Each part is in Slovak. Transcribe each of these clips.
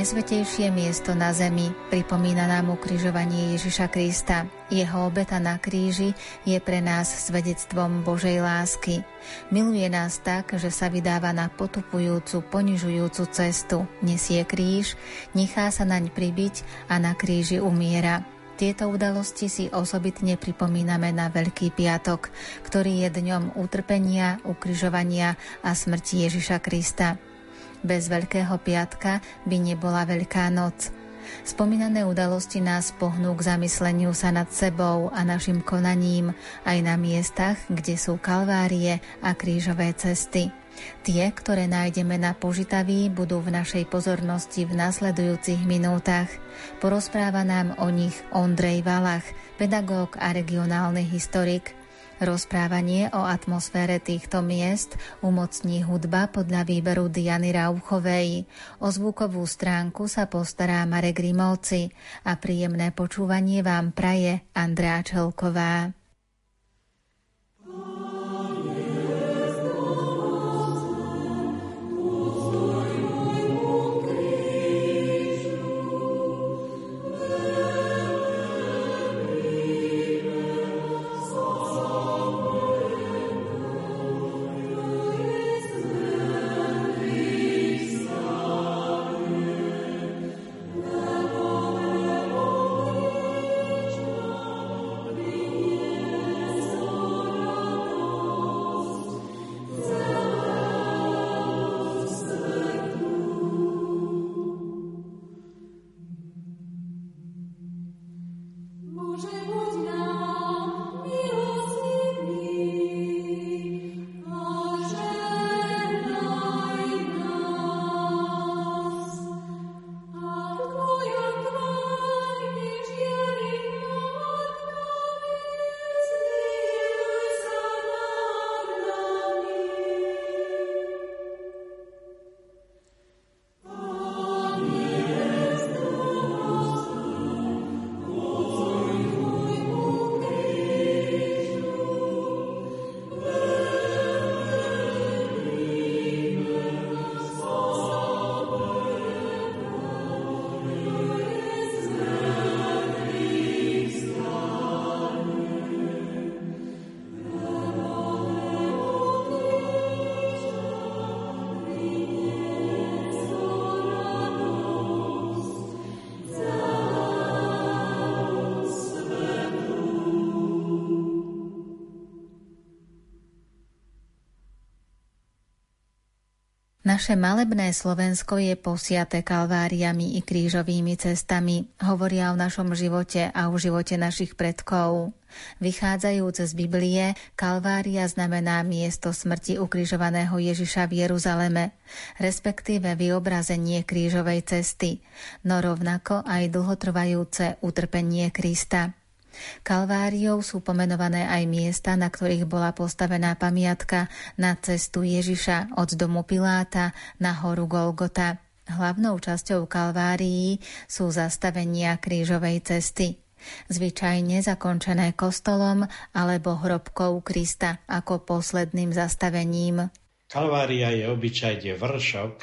Najsvetejšie miesto na zemi, pripomína nám ukrižovanie Ježiša Krista. Jeho obeta na kríži je pre nás svedectvom Božej lásky. Miluje nás tak, že sa vydáva na potupujúcu, ponižujúcu cestu, nesie kríž, nechá sa naň pribiť a na kríži umiera. Tieto udalosti si osobitne pripomíname na Veľký piatok, ktorý je dňom utrpenia, ukrižovania a smrti Ježiša Krista. Bez Veľkého piatka by nebola Veľká noc. Spomínané udalosti nás pohnú k zamysleniu sa nad sebou a našim konaním aj na miestach, kde sú kalvárie a krížové cesty. Tie, ktoré nájdeme na požitaví, budú v našej pozornosti v nasledujúcich minútach. Porozpráva nám o nich Ondrej Valach, pedagóg a regionálny historik. Rozprávanie o atmosfére týchto miest umocní hudba podľa výberu Diany Rauchovej. O zvukovú stránku sa postará Marek Rimovci a príjemné počúvanie vám praje Andrea Čelková. Naše malebné Slovensko je posiate kalváriami i krížovými cestami, hovoria o našom živote a o živote našich predkov. Vychádzajúc z Biblie, Kalvária znamená miesto smrti ukrižovaného Ježiša v Jeruzaleme, respektíve vyobrazenie krížovej cesty, no rovnako aj dlhotrvajúce utrpenie Krista. Kalváriou sú pomenované aj miesta, na ktorých bola postavená pamiatka na cestu Ježiša od domu Piláta na horu Golgota. Hlavnou časťou Kalvárií sú zastavenia krížovej cesty. Zvyčajne zakončené kostolom alebo hrobkou Krista ako posledným zastavením. Kalvária je obyčajne vršok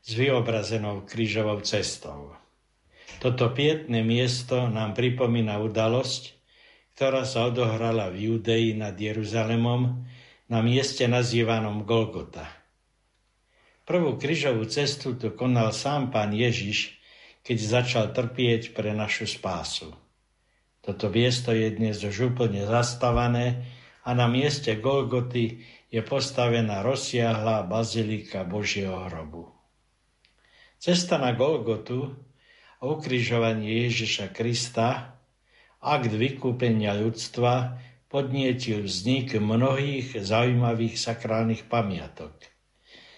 s vyobrazenou krížovou cestou. Toto pietné miesto nám pripomína udalosť, ktorá sa odohrala v Judei nad Jeruzalemom na mieste nazývanom Golgota. Prvú kryžovú cestu tu konal sám pán Ježiš, keď začal trpieť pre našu spásu. Toto miesto je dnes už úplne zastavané a na mieste Golgoty je postavená rozsiahla bazilika Božieho hrobu. Cesta na Golgotu ukrižovanie Ježiša Krista, akt vykúpenia ľudstva, podnietil vznik mnohých zaujímavých sakrálnych pamiatok.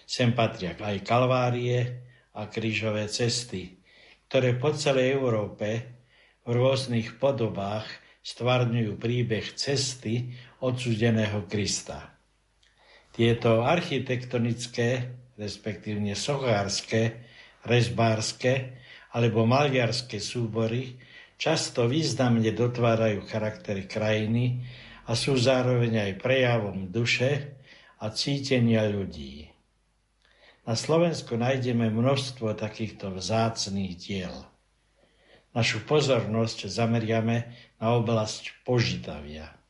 Sem patria aj kalvárie a krížové cesty, ktoré po celej Európe v rôznych podobách stvarňujú príbeh cesty odsudeného Krista. Tieto architektonické, respektívne sochárske, rezbárske alebo maliarské súbory často významne dotvárajú charakter krajiny a sú zároveň aj prejavom duše a cítenia ľudí. Na Slovensku nájdeme množstvo takýchto vzácných diel. Našu pozornosť zameriame na oblasť Požitavia.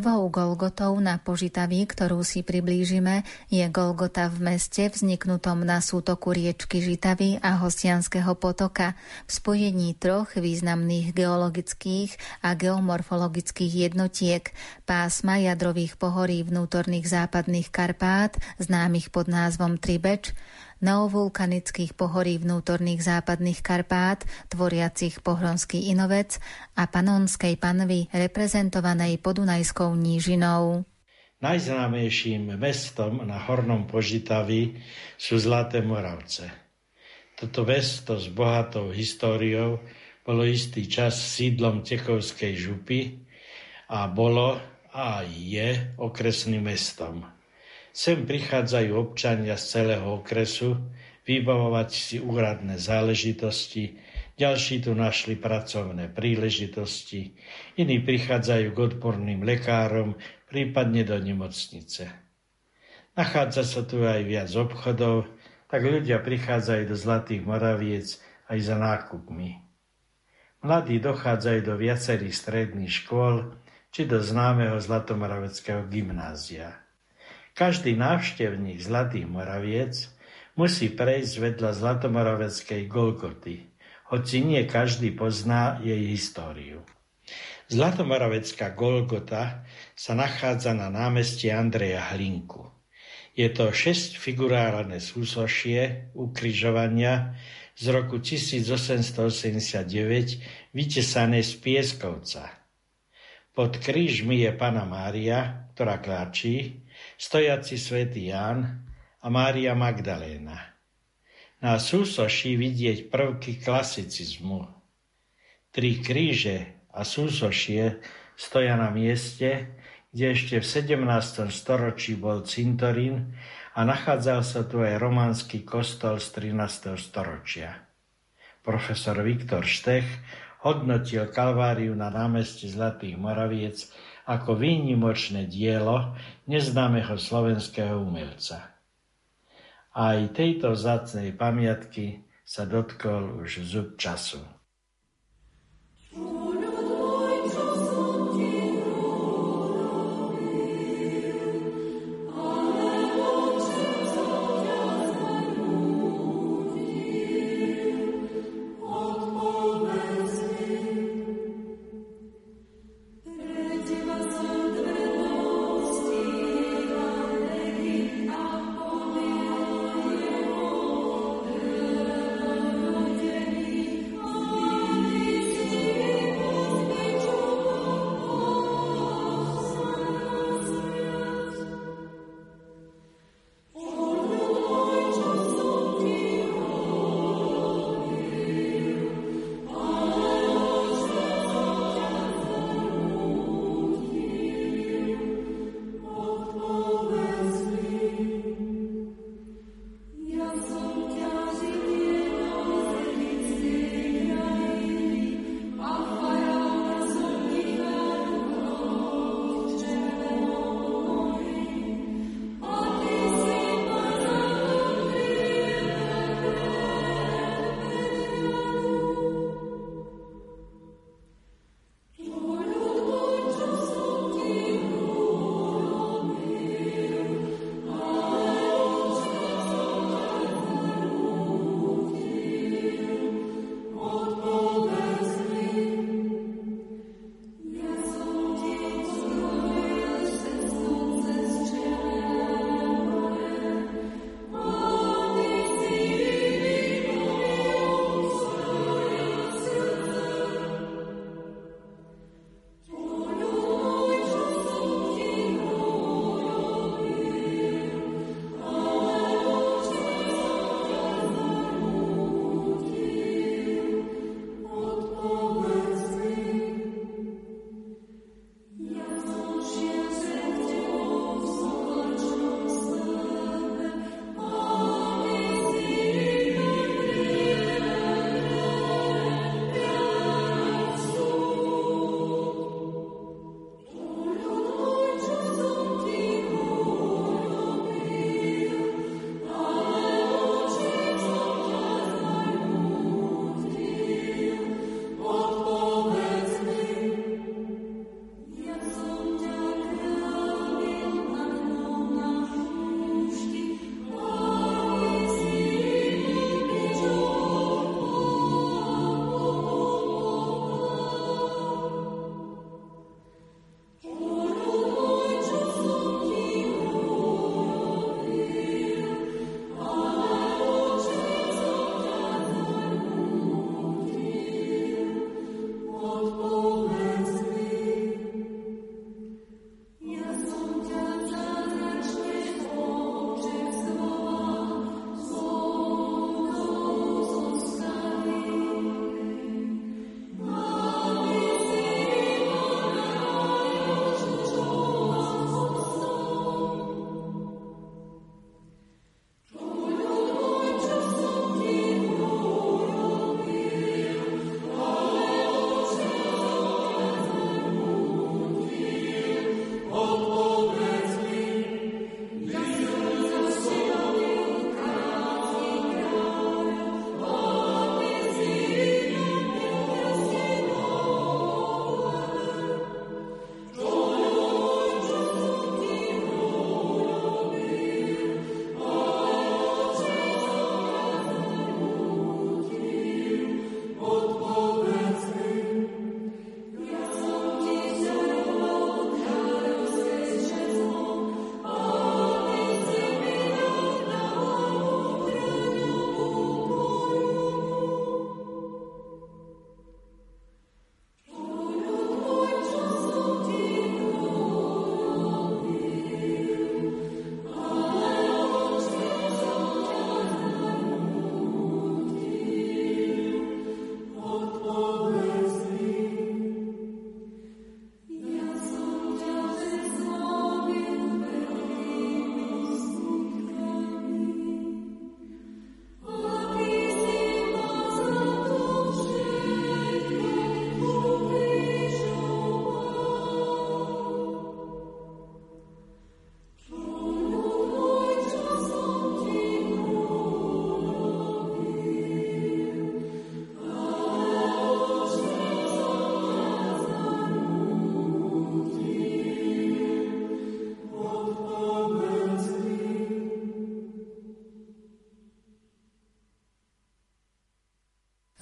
Prvou Golgotou na požitaví, ktorú si priblížime, je Golgota v meste vzniknutom na sútoku riečky Žitavy a Hostianského potoka. V spojení troch významných geologických a geomorfologických jednotiek pásma jadrových pohorí vnútorných západných Karpát, známych pod názvom Tribeč, neovulkanických pohorí vnútorných západných Karpát, tvoriacich Pohronský Inovec a Panonskej panvy reprezentovanej Podunajskou nížinou. Najznámejším mestom na Hornom Požitavi sú Zlaté Moravce. Toto mesto s bohatou históriou bolo istý čas sídlom Tekovskej župy a bolo a je okresným mestom. Sem prichádzajú občania z celého okresu vybavovať si úradné záležitosti, ďalší tu našli pracovné príležitosti, iní prichádzajú k odborným lekárom, prípadne do nemocnice. Nachádza sa tu aj viac obchodov, tak ľudia prichádzajú do Zlatých Moraviec aj za nákupmi. Mladí dochádzajú do viacerých stredných škôl či do známeho Zlatomoraveckého gymnázia. Každý návštevník Zlatých Moraviec musí prejsť vedľa Zlatomoraveckej Golgoty, hoci nie každý pozná jej históriu. Zlatomoravecká Golgota sa nachádza na námestí Andreja Hlinku. Je to šesť figurálne súsošie ukrižovania z roku 1889 vytesané z Pieskovca. Pod krížmi je Pana Mária, ktorá kláčí, stojaci svätý Ján a Mária Magdaléna. Na súsoši vidieť prvky klasicizmu. Tri kríže a súsošie stoja na mieste, kde ešte v 17. storočí bol cintorín a nachádzal sa tu aj románsky kostol z 13. storočia. Profesor Viktor Štech hodnotil Kalváriu na námestí Zlatých Moraviec ako výnimočné dielo neznámeho slovenského umelca. Aj tejto vzácnej pamiatky sa dotkol už zub času.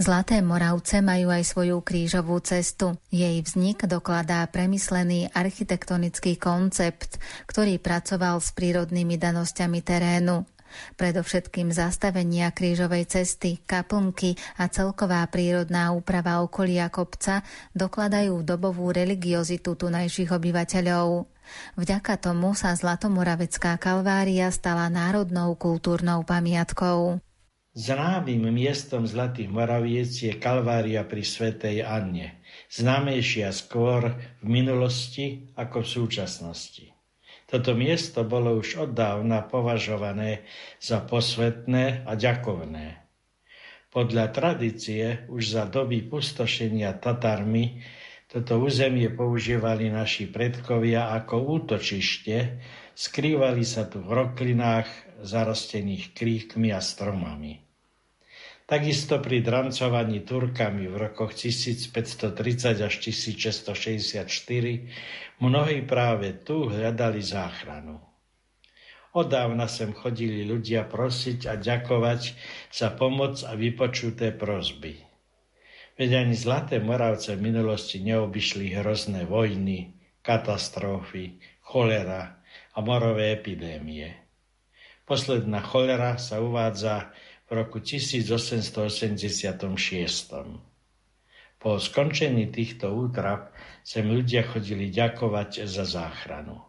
Zlaté Moravce majú aj svoju krížovú cestu. Jej vznik dokladá premyslený architektonický koncept, ktorý pracoval s prírodnými danosťami terénu. Predovšetkým zastavenia krížovej cesty, kaplnky a celková prírodná úprava okolia kopca dokladajú dobovú religiozitu tunajších obyvateľov. Vďaka tomu sa Zlatomoravecká kalvária stala národnou kultúrnou pamiatkou. Známym miestom Zlatých Moraviec je Kalvária pri Svetej Anne, známejšia skôr v minulosti ako v súčasnosti. Toto miesto bolo už od dávna považované za posvetné a ďakovné. Podľa tradície už za doby pustošenia Tatarmi toto územie používali naši predkovia ako útočište, skrývali sa tu v roklinách zarostených kríkmi a stromami. Takisto pri drancovaní Turkami v rokoch 1530 až 1664 mnohí práve tu hľadali záchranu. Odávna sem chodili ľudia prosiť a ďakovať za pomoc a vypočuté prozby. Veď ani Zlaté Moravce v minulosti neobyšli hrozné vojny, katastrofy, cholera a morové epidémie. Posledná cholera sa uvádza v roku 1886. Po skončení týchto útrap sem ľudia chodili ďakovať za záchranu.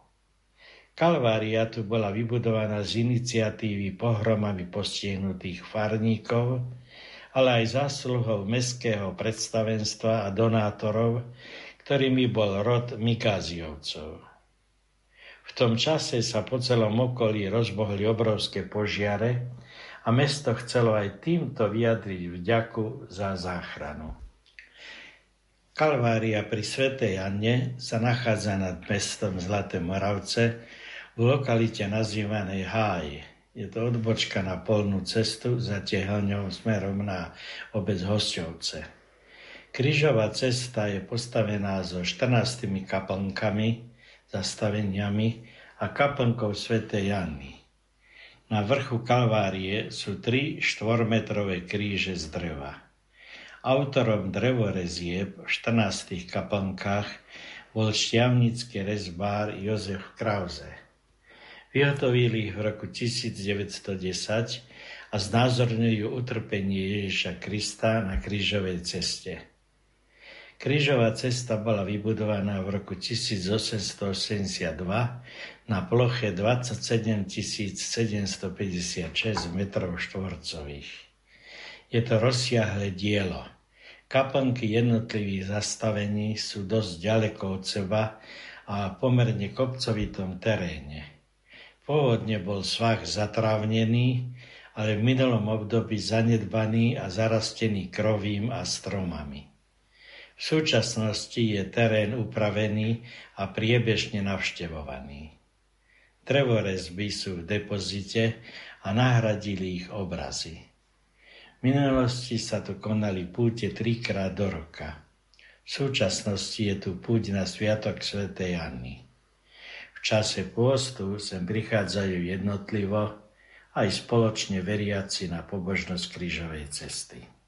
Kalvária tu bola vybudovaná z iniciatívy pohromami postihnutých farníkov, ale aj zásluhou mestského predstavenstva a donátorov, ktorými bol rod Mikáziovcov. V tom čase sa po celom okolí rozbohli obrovské požiare, a mesto chcelo aj týmto vyjadriť vďaku za záchranu. Kalvária pri Svetej Anne sa nachádza nad mestom Zlaté Moravce v lokalite nazývanej Háj. Je to odbočka na polnú cestu za tehelňou smerom na obec Hosťovce. Krížová cesta je postavená so 14 kaplnkami, zastaveniami a kaplnkou Svetej Janny. Na vrchu Kalvárie sú tri štvormetrové kríže z dreva. Autorom drevorezieb v 14 kaplnkách bol šťavnický rezbár Jozef Krause. Vyhotovili ich v roku 1910 a znázorňujú utrpenie Ježiša Krista na krížovej ceste. Krížová cesta bola vybudovaná v roku 1882 na ploche 27 756 m štvorcových. Je to rozsiahle dielo. Kaplnky jednotlivých zastavení sú dosť ďaleko od seba a pomerne kopcovitom teréne. Pôvodne bol svah zatrávnený, ale v minulom období zanedbaný a zarastený krovím a stromami. V súčasnosti je terén upravený a priebežne navštevovaný. Drevorezby sú v depozite a nahradili ich obrazy. V minulosti sa tu konali púte trikrát do roka. V súčasnosti je tu púť na Sviatok svätej Anny. V čase pôstu sem prichádzajú jednotlivo aj spoločne veriaci na pobožnosť krížovej cesty.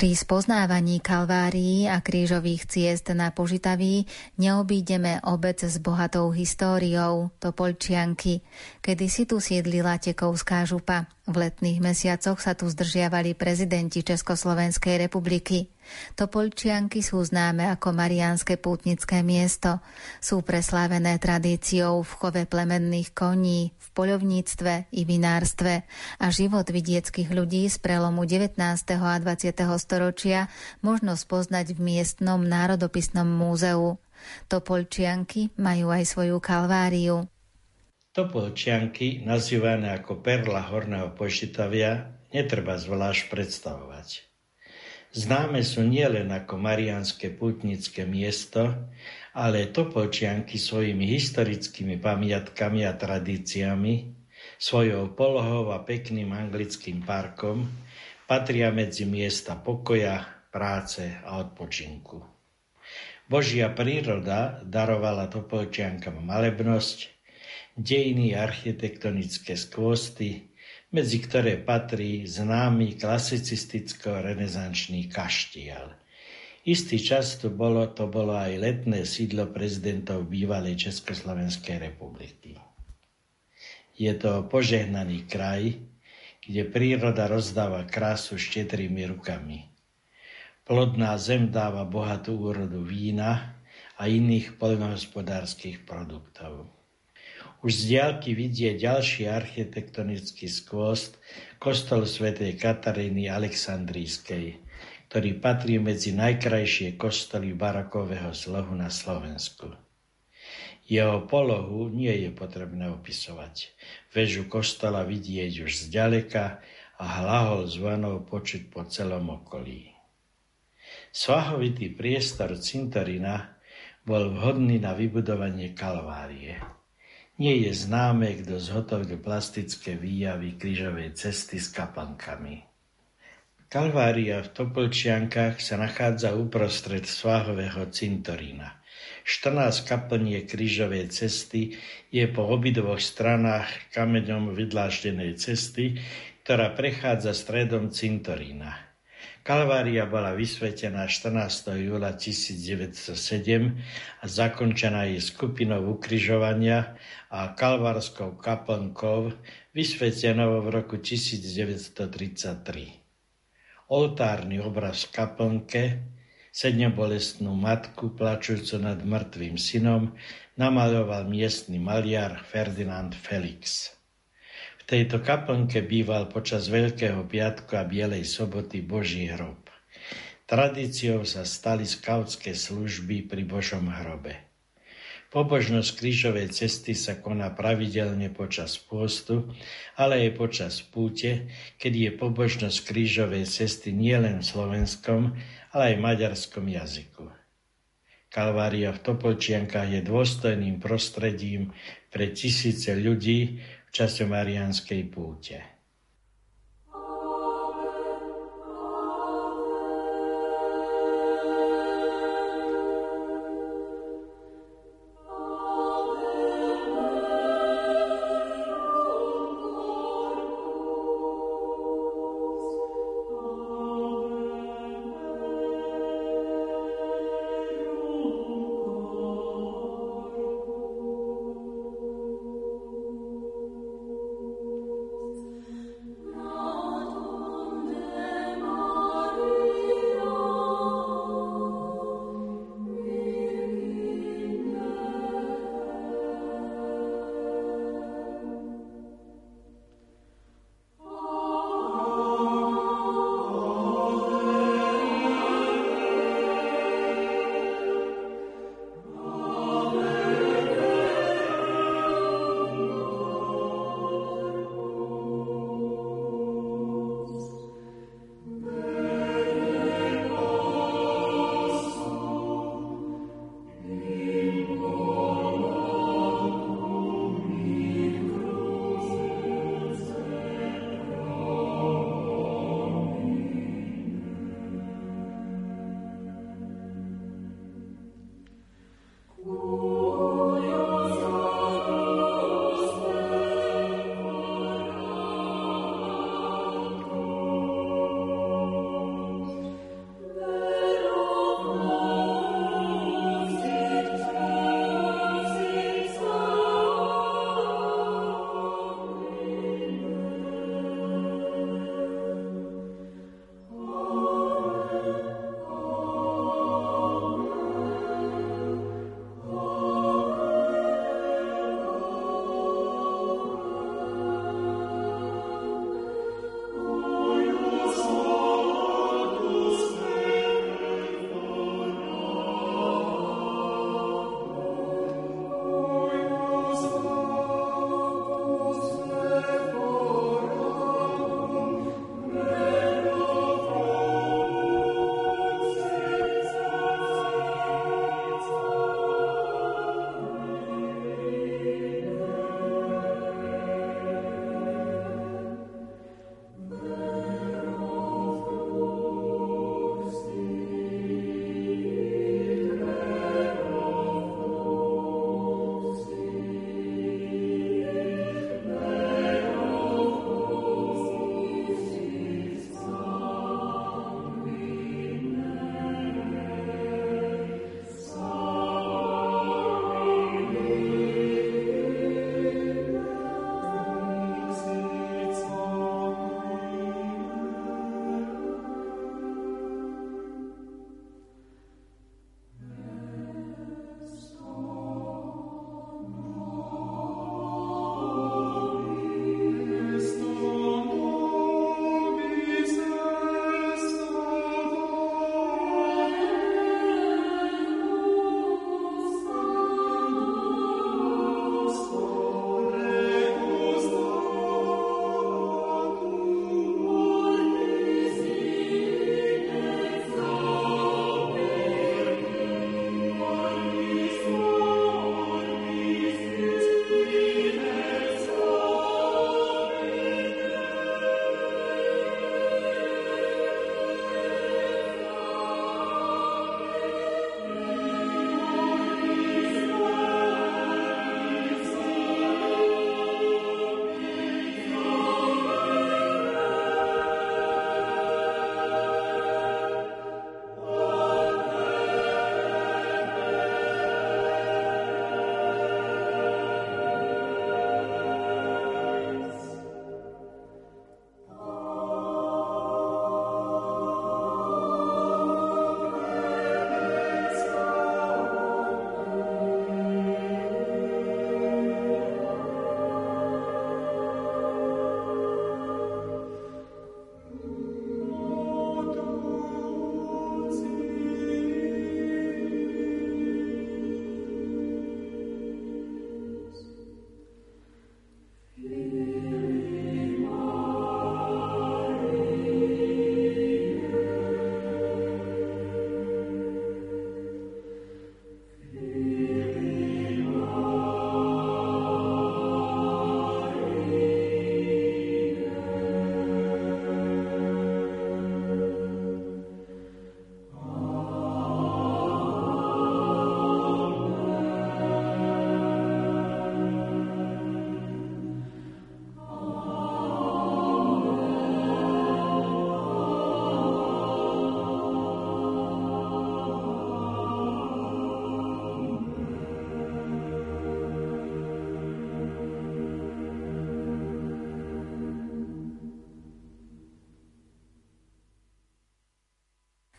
Pri spoznávaní kalvárií a krížových ciest na Požitaví neobídeme obec s bohatou históriou, Topolčianky, kedy si tu siedlila Tekovská župa. V letných mesiacoch sa tu zdržiavali prezidenti Československej republiky. Topolčianky sú známe ako Mariánske pútnické miesto. Sú preslávené tradíciou v chove plemenných koní, v poľovníctve i vinárstve a život vidieckých ľudí z prelomu 19. a 20. storočia možno spoznať v miestnom národopisnom múzeu. Topolčianky majú aj svoju kalváriu. Topolčianky, nazývané ako perla horného požitavia, netreba zvlášť predstavovať. Známe sú nielen ako marianské putnické miesto, ale Topolčianky svojimi historickými pamiatkami a tradíciami, svojou polohou a pekným anglickým parkom patria medzi miesta pokoja, práce a odpočinku. Božia príroda darovala Topolčiankam malebnosť, dejiny architektonické skvosty, medzi ktoré patrí známy klasicisticko-renesančný kaštiel. Istý čas to bolo, to bolo aj letné sídlo prezidentov bývalej Československej republiky. Je to požehnaný kraj, kde príroda rozdáva krásu štedrými rukami. Plodná zem dáva bohatú úrodu vína a iných poľnohospodárskych produktov. Už z diálky vidie ďalší architektonický skvost kostol svätej Kataríny Aleksandrískej, ktorý patrí medzi najkrajšie kostoly barokového slohu na Slovensku. Jeho polohu nie je potrebné opisovať. Vežu kostola vidieť už zďaleka a hlahol zvonov počuť po celom okolí. Svahovitý priestor cintorina bol vhodný na vybudovanie kalvárie. Nie je známe, kto zhotovil plastické výjavy krížovej cesty s kaplankami. Kalvária v Topolčiankách sa nachádza uprostred svahového cintorína. 14 kaplnie krížovej cesty je po obidvoch stranách kameňom vydláždenej cesty, ktorá prechádza stredom cintorína. Kalvária bola vysvetená 14. júla 1907 a zakončená je skupinou ukrižovania a kalvárskou kaplnkou vysvetenou v roku 1933. Oltárny obraz v kaplnke, sednebolestnú matku plačujúcu nad mŕtvým synom, namaloval miestny maliar Ferdinand Felix tejto kaplnke býval počas Veľkého piatku a Bielej soboty Boží hrob. Tradíciou sa stali skautské služby pri Božom hrobe. Pobožnosť krížovej cesty sa koná pravidelne počas pôstu, ale aj počas púte, keď je pobožnosť krížovej cesty nielen v slovenskom, ale aj v maďarskom jazyku. Kalvária v Topolčiankách je dôstojným prostredím pre tisíce ľudí v čase Marianskej púte.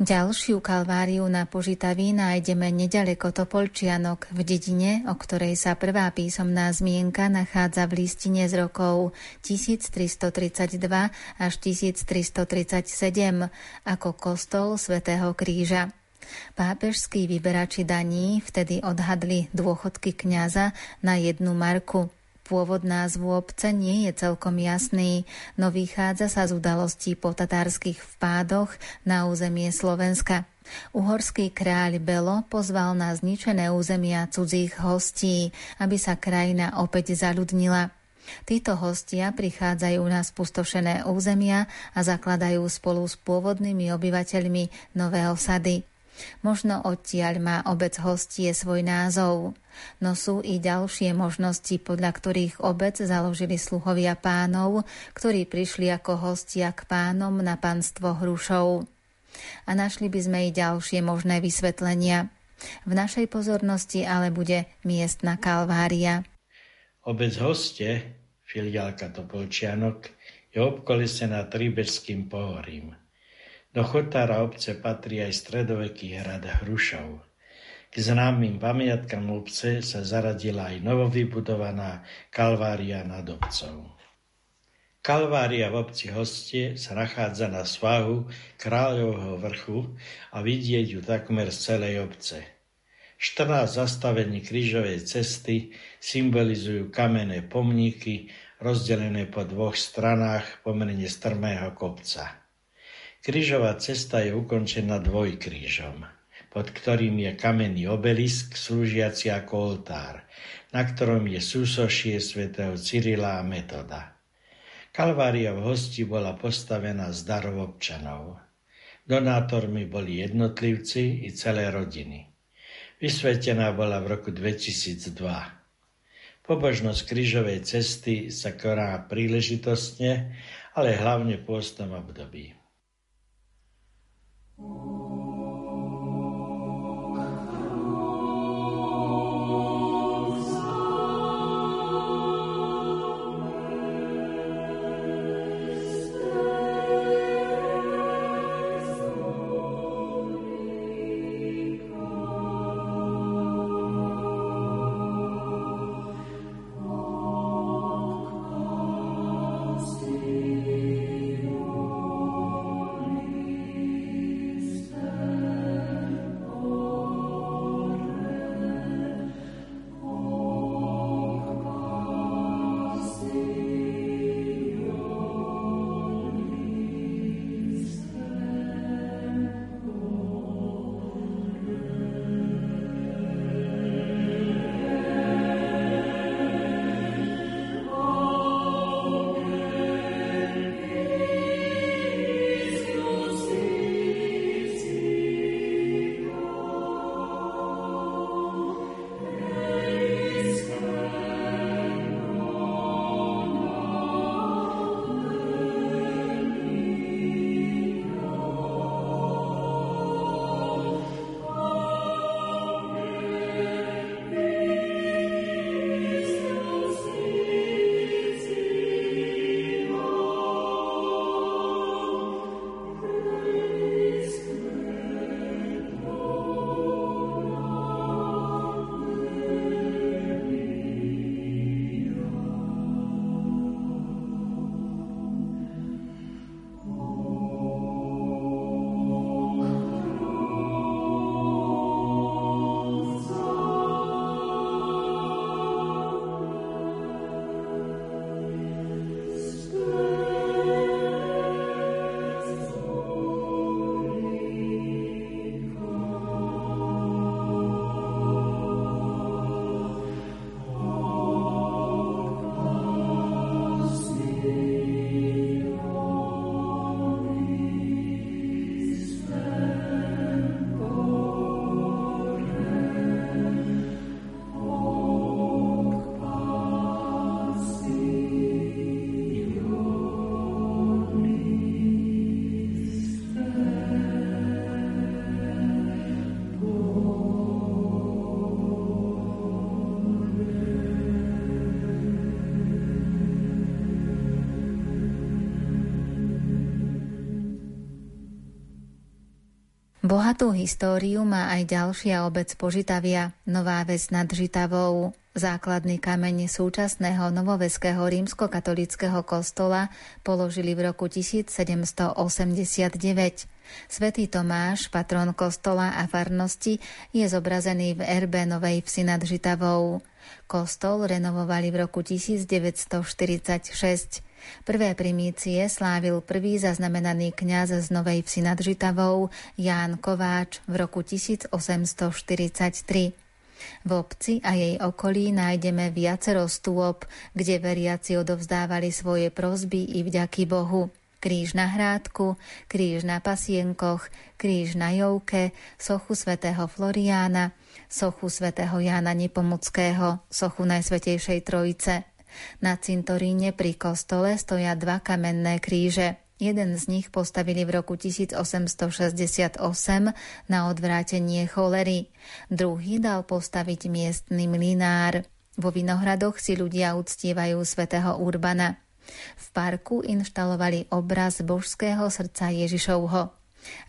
Ďalšiu kalváriu na Požitaví nájdeme nedaleko Topolčianok v dedine, o ktorej sa prvá písomná zmienka nachádza v listine z rokov 1332 až 1337 ako kostol svätého Kríža. Pápežskí vyberači daní vtedy odhadli dôchodky kňaza na jednu marku. Pôvod názvu obce nie je celkom jasný, no vychádza sa z udalostí po tatárskych vpádoch na územie Slovenska. Uhorský kráľ Belo pozval na zničené územia cudzích hostí, aby sa krajina opäť zaludnila. Títo hostia prichádzajú na spustošené územia a zakladajú spolu s pôvodnými obyvateľmi nové osady. Možno odtiaľ má obec hostie svoj názov. No sú i ďalšie možnosti, podľa ktorých obec založili sluhovia pánov, ktorí prišli ako hostia k pánom na panstvo Hrušov. A našli by sme i ďalšie možné vysvetlenia. V našej pozornosti ale bude miestna kalvária. Obec hoste, filiálka Topolčianok, je obkolesená Tribežským pohorím. Do chotára obce patrí aj stredoveký hrad Hrušov. K známym pamiatkám obce sa zaradila aj novovybudovaná Kalvária nad obcov. Kalvária v obci Hostie sa nachádza na svahu Kráľovho vrchu a vidieť ju takmer z celej obce. 14 zastavení krížovej cesty symbolizujú kamenné pomníky rozdelené po dvoch stranách pomerne strmého kopca. Krížová cesta je ukončená dvojkrížom, pod ktorým je kamenný obelisk slúžiaci ako oltár, na ktorom je súsošie svätého Cyrila a Metoda. Kalvária v hosti bola postavená z darov občanov. Donátormi boli jednotlivci i celé rodiny. Vysvetená bola v roku 2002. Pobožnosť krížovej cesty sa koná príležitostne, ale hlavne v pôstnom období. Thank you. Bohatú históriu má aj ďalšia obec Požitavia, Nová Ves nad Žitavou. Základný kameň súčasného novoveského rímskokatolického kostola položili v roku 1789. Svetý Tomáš, patron kostola a farnosti, je zobrazený v erbe Novej Vsi nad Žitavou. Kostol renovovali v roku 1946. Prvé primície slávil prvý zaznamenaný kňaz z Novej Vsi nad Žitavou Ján Kováč v roku 1843. V obci a jej okolí nájdeme viacero stôp, kde veriaci odovzdávali svoje prozby i vďaky Bohu. Kríž na hrádku, kríž na pasienkoch, kríž na Jouke, sochu svätého Floriána, sochu svätého Jána Nepomuckého, sochu Najsvetejšej Trojice – na cintoríne pri kostole stoja dva kamenné kríže. Jeden z nich postavili v roku 1868 na odvrátenie cholery. Druhý dal postaviť miestny mlinár. Vo Vinohradoch si ľudia uctievajú svätého Urbana. V parku inštalovali obraz božského srdca Ježišovho.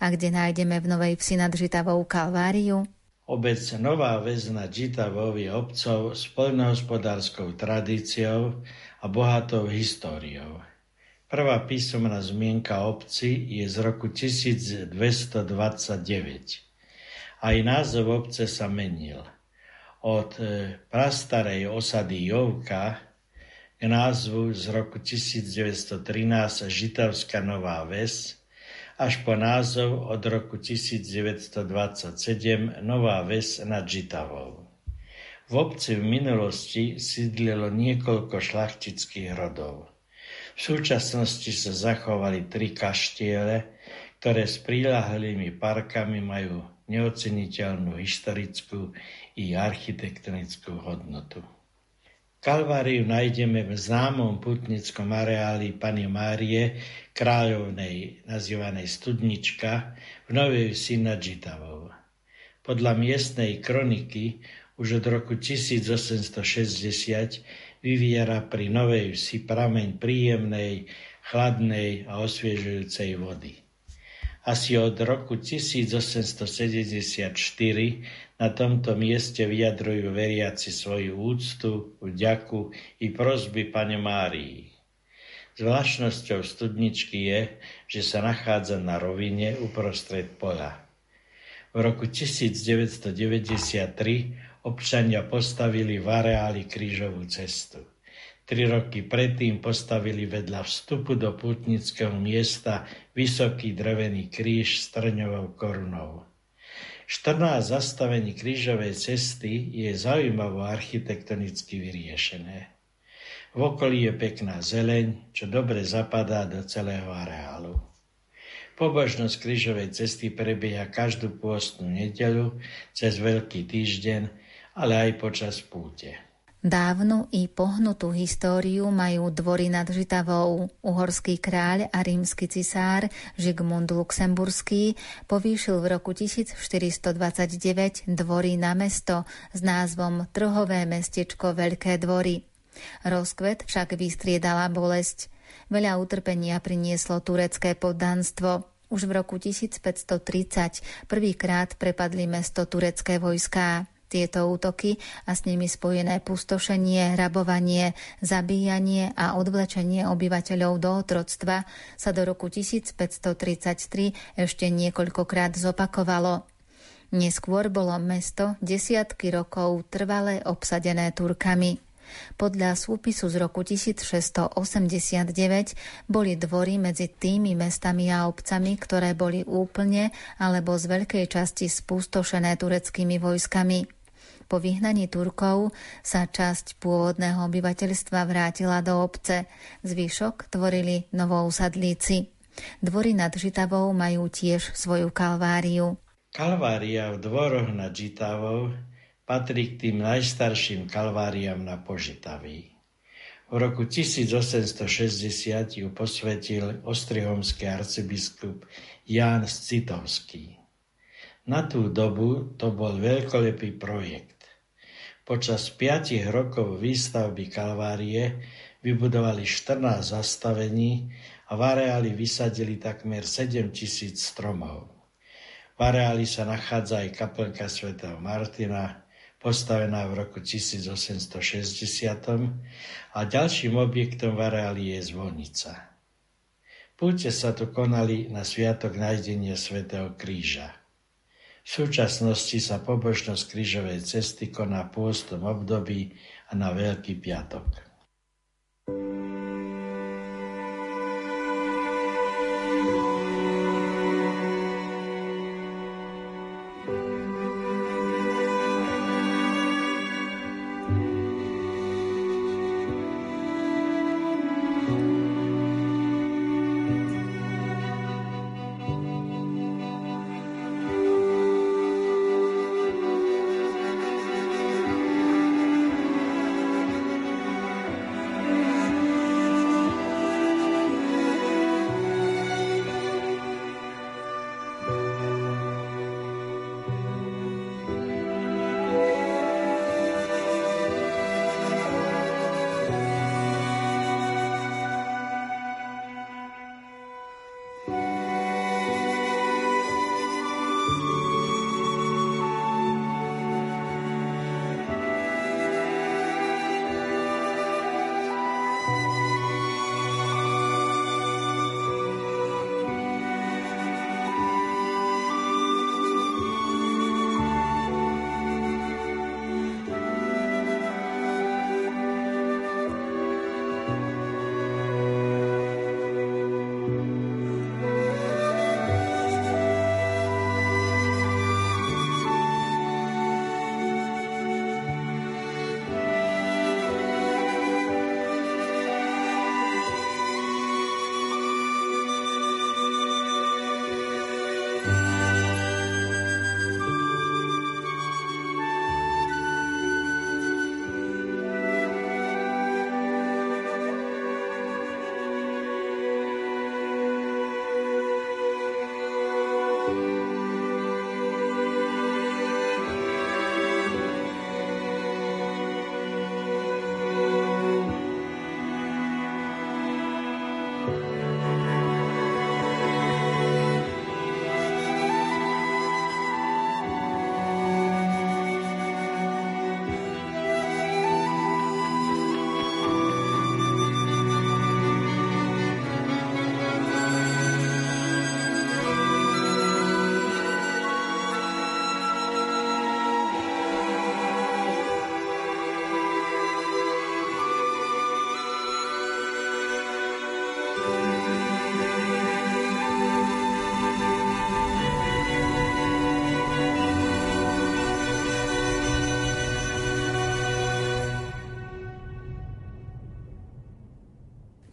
A kde nájdeme v Novej Vsi nad Žitavou Kalváriu? Obec Nová väzna Žitavov obcov s poľnohospodárskou tradíciou a bohatou históriou. Prvá písomná zmienka obci je z roku 1229. Aj názov obce sa menil. Od e, prastarej osady Jovka k názvu z roku 1913 Žitavská Nová Ves až po názov od roku 1927 Nová Ves nad Žitavou. V obci v minulosti sídlilo niekoľko šlachtických rodov. V súčasnosti sa zachovali tri kaštiele, ktoré s prílahlými parkami majú neoceniteľnú historickú i architektonickú hodnotu. Kalváriu nájdeme v známom putnickom areáli Pany Márie, kráľovnej, nazývanej Studnička, v Novej Vsi nad Žitavou. Podľa miestnej kroniky už od roku 1860 vyviera pri Novej Vsi prameň príjemnej, chladnej a osviežujúcej vody. Asi od roku 1874 na tomto mieste vyjadrujú veriaci svoju úctu, vďaku i prozby Pane Márii. Zvláštnosťou studničky je, že sa nachádza na rovine uprostred pola. V roku 1993 občania postavili v areáli krížovú cestu. Tri roky predtým postavili vedľa vstupu do putnického miesta vysoký drevený kríž s trňovou korunou. 14 zastavení krížovej cesty je zaujímavo architektonicky vyriešené. V okolí je pekná zeleň, čo dobre zapadá do celého areálu. Pobožnosť krížovej cesty prebieha každú pôstnu nedelu cez Veľký týždeň, ale aj počas púte. Dávnu i pohnutú históriu majú dvory nad Žitavou. Uhorský kráľ a rímsky cisár Žigmund Luxemburský povýšil v roku 1429 dvory na mesto s názvom Trhové mestečko Veľké dvory. Rozkvet však vystriedala bolesť. Veľa utrpenia prinieslo turecké poddanstvo. Už v roku 1530 prvýkrát prepadli mesto turecké vojská. Tieto útoky a s nimi spojené pustošenie, rabovanie, zabíjanie a odvlečenie obyvateľov do otroctva sa do roku 1533 ešte niekoľkokrát zopakovalo. Neskôr bolo mesto desiatky rokov trvale obsadené Turkami. Podľa súpisu z roku 1689 boli dvory medzi tými mestami a obcami, ktoré boli úplne alebo z veľkej časti spústošené tureckými vojskami. Po vyhnaní Turkov sa časť pôvodného obyvateľstva vrátila do obce. Zvyšok tvorili novousadlíci. Dvory nad Žitavou majú tiež svoju kalváriu. Kalvária v dvoroch nad Žitavou patrí k tým najstarším kalváriám na Požitaví. V roku 1860 ju posvetil ostrihomský arcibiskup Ján Citovský. Na tú dobu to bol veľkolepý projekt. Počas piatich rokov výstavby Kalvárie vybudovali 14 zastavení a v areáli vysadili takmer 7 tisíc stromov. V areáli sa nachádza aj kaplnka svätého Martina, postavená v roku 1860 a ďalším objektom v areáli je zvonica. Púte sa tu konali na sviatok nájdenia svätého kríža. V súčasnosti sa pobožnosť krížovej cesty koná pôstom období a na Veľký piatok.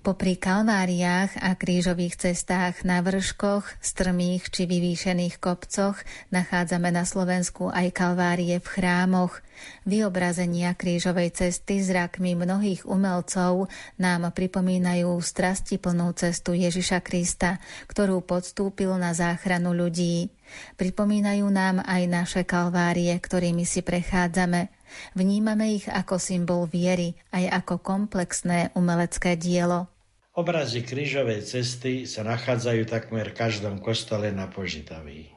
Popri kalváriách a krížových cestách na vrškoch, strmých či vyvýšených kopcoch nachádzame na Slovensku aj kalvárie v chrámoch. Vyobrazenia krížovej cesty zrakmi mnohých umelcov nám pripomínajú strastiplnú cestu Ježiša Krista, ktorú podstúpil na záchranu ľudí. Pripomínajú nám aj naše kalvárie, ktorými si prechádzame. Vnímame ich ako symbol viery, aj ako komplexné umelecké dielo. Obrazy krížovej cesty sa nachádzajú takmer v každom kostole na Požitaví.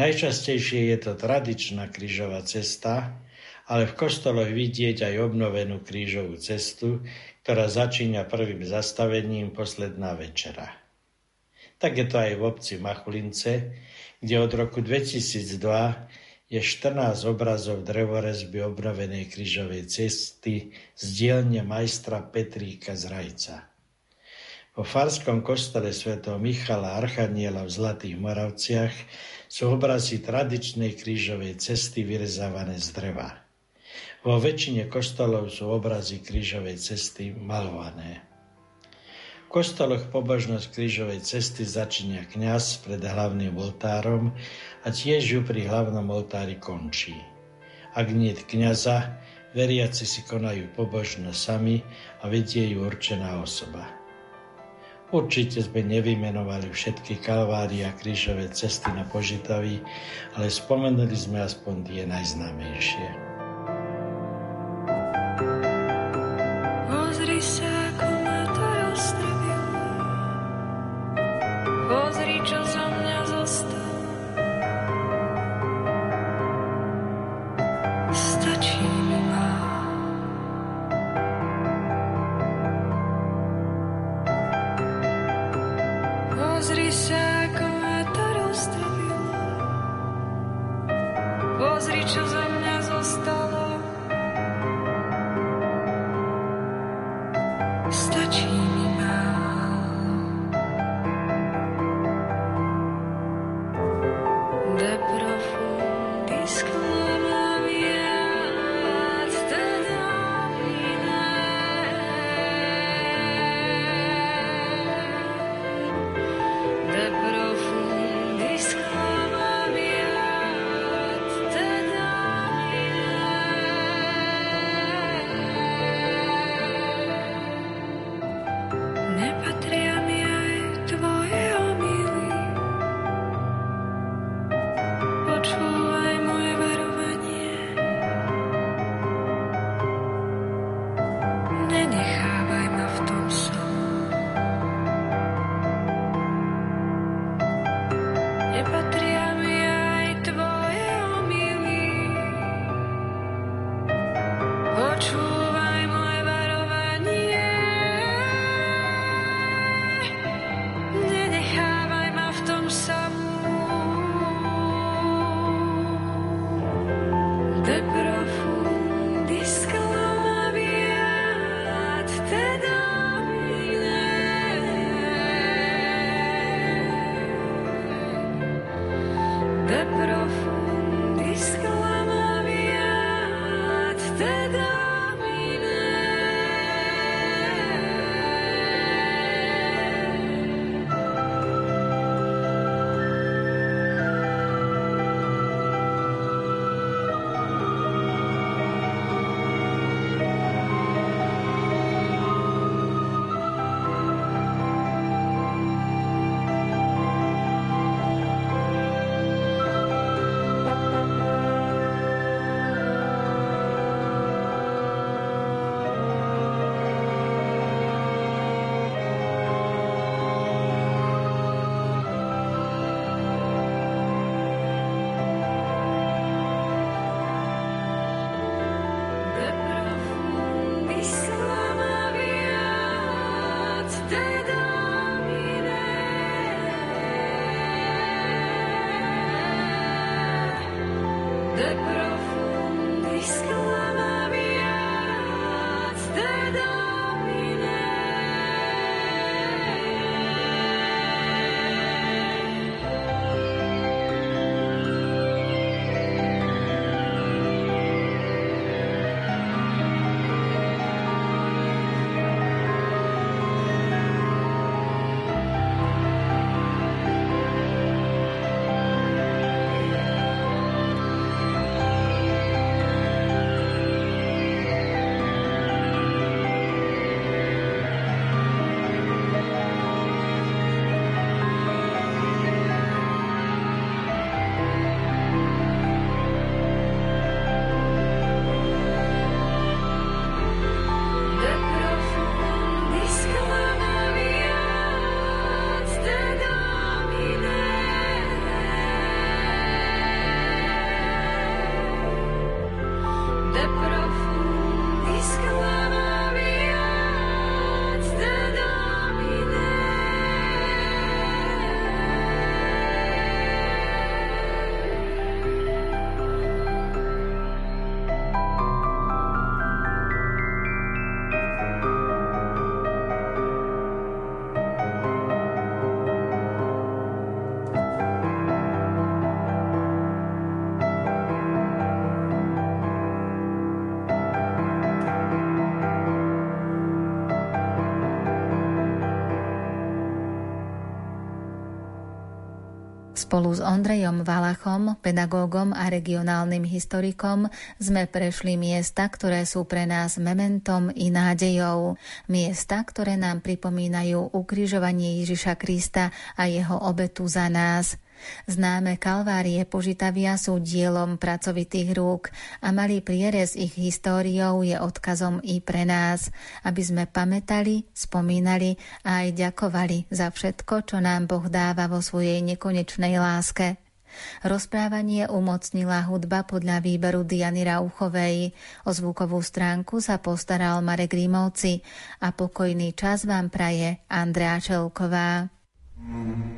Najčastejšie je to tradičná krížová cesta, ale v kostoloch vidieť aj obnovenú krížovú cestu, ktorá začína prvým zastavením posledná večera. Tak je to aj v obci Machulince, kde od roku 2002 je 14 obrazov drevorezby obnovenej krížovej cesty z dielne majstra Petríka z Rajca. Po farskom kostole sv. Michala Archaniela v Zlatých Moravciach sú obrazy tradičnej krížovej cesty vyrezávané z dreva. Vo väčšine kostolov sú obrazy krížovej cesty malované. V kostoloch pobožnosť krížovej cesty začína kňaz pred hlavným oltárom a tiež ju pri hlavnom oltári končí. Ak nie kniaza, veriaci si konajú pobožnosť sami a vedie ju určená osoba. Určite sme nevymenovali všetky kalvárie a krížové cesty na Požitaví, ale spomenuli sme aspoň tie najznámejšie. Spolu s Ondrejom Valachom, pedagógom a regionálnym historikom sme prešli miesta, ktoré sú pre nás mementom i nádejou. Miesta, ktoré nám pripomínajú ukrižovanie Ježiša Krista a jeho obetu za nás – Známe kalvárie požitavia sú dielom pracovitých rúk a malý prierez ich históriou je odkazom i pre nás, aby sme pamätali, spomínali a aj ďakovali za všetko, čo nám Boh dáva vo svojej nekonečnej láske. Rozprávanie umocnila hudba podľa výberu Diany Rauchovej. O zvukovú stránku sa postaral Marek Rímovci a pokojný čas vám praje Andrea Čelková. うん。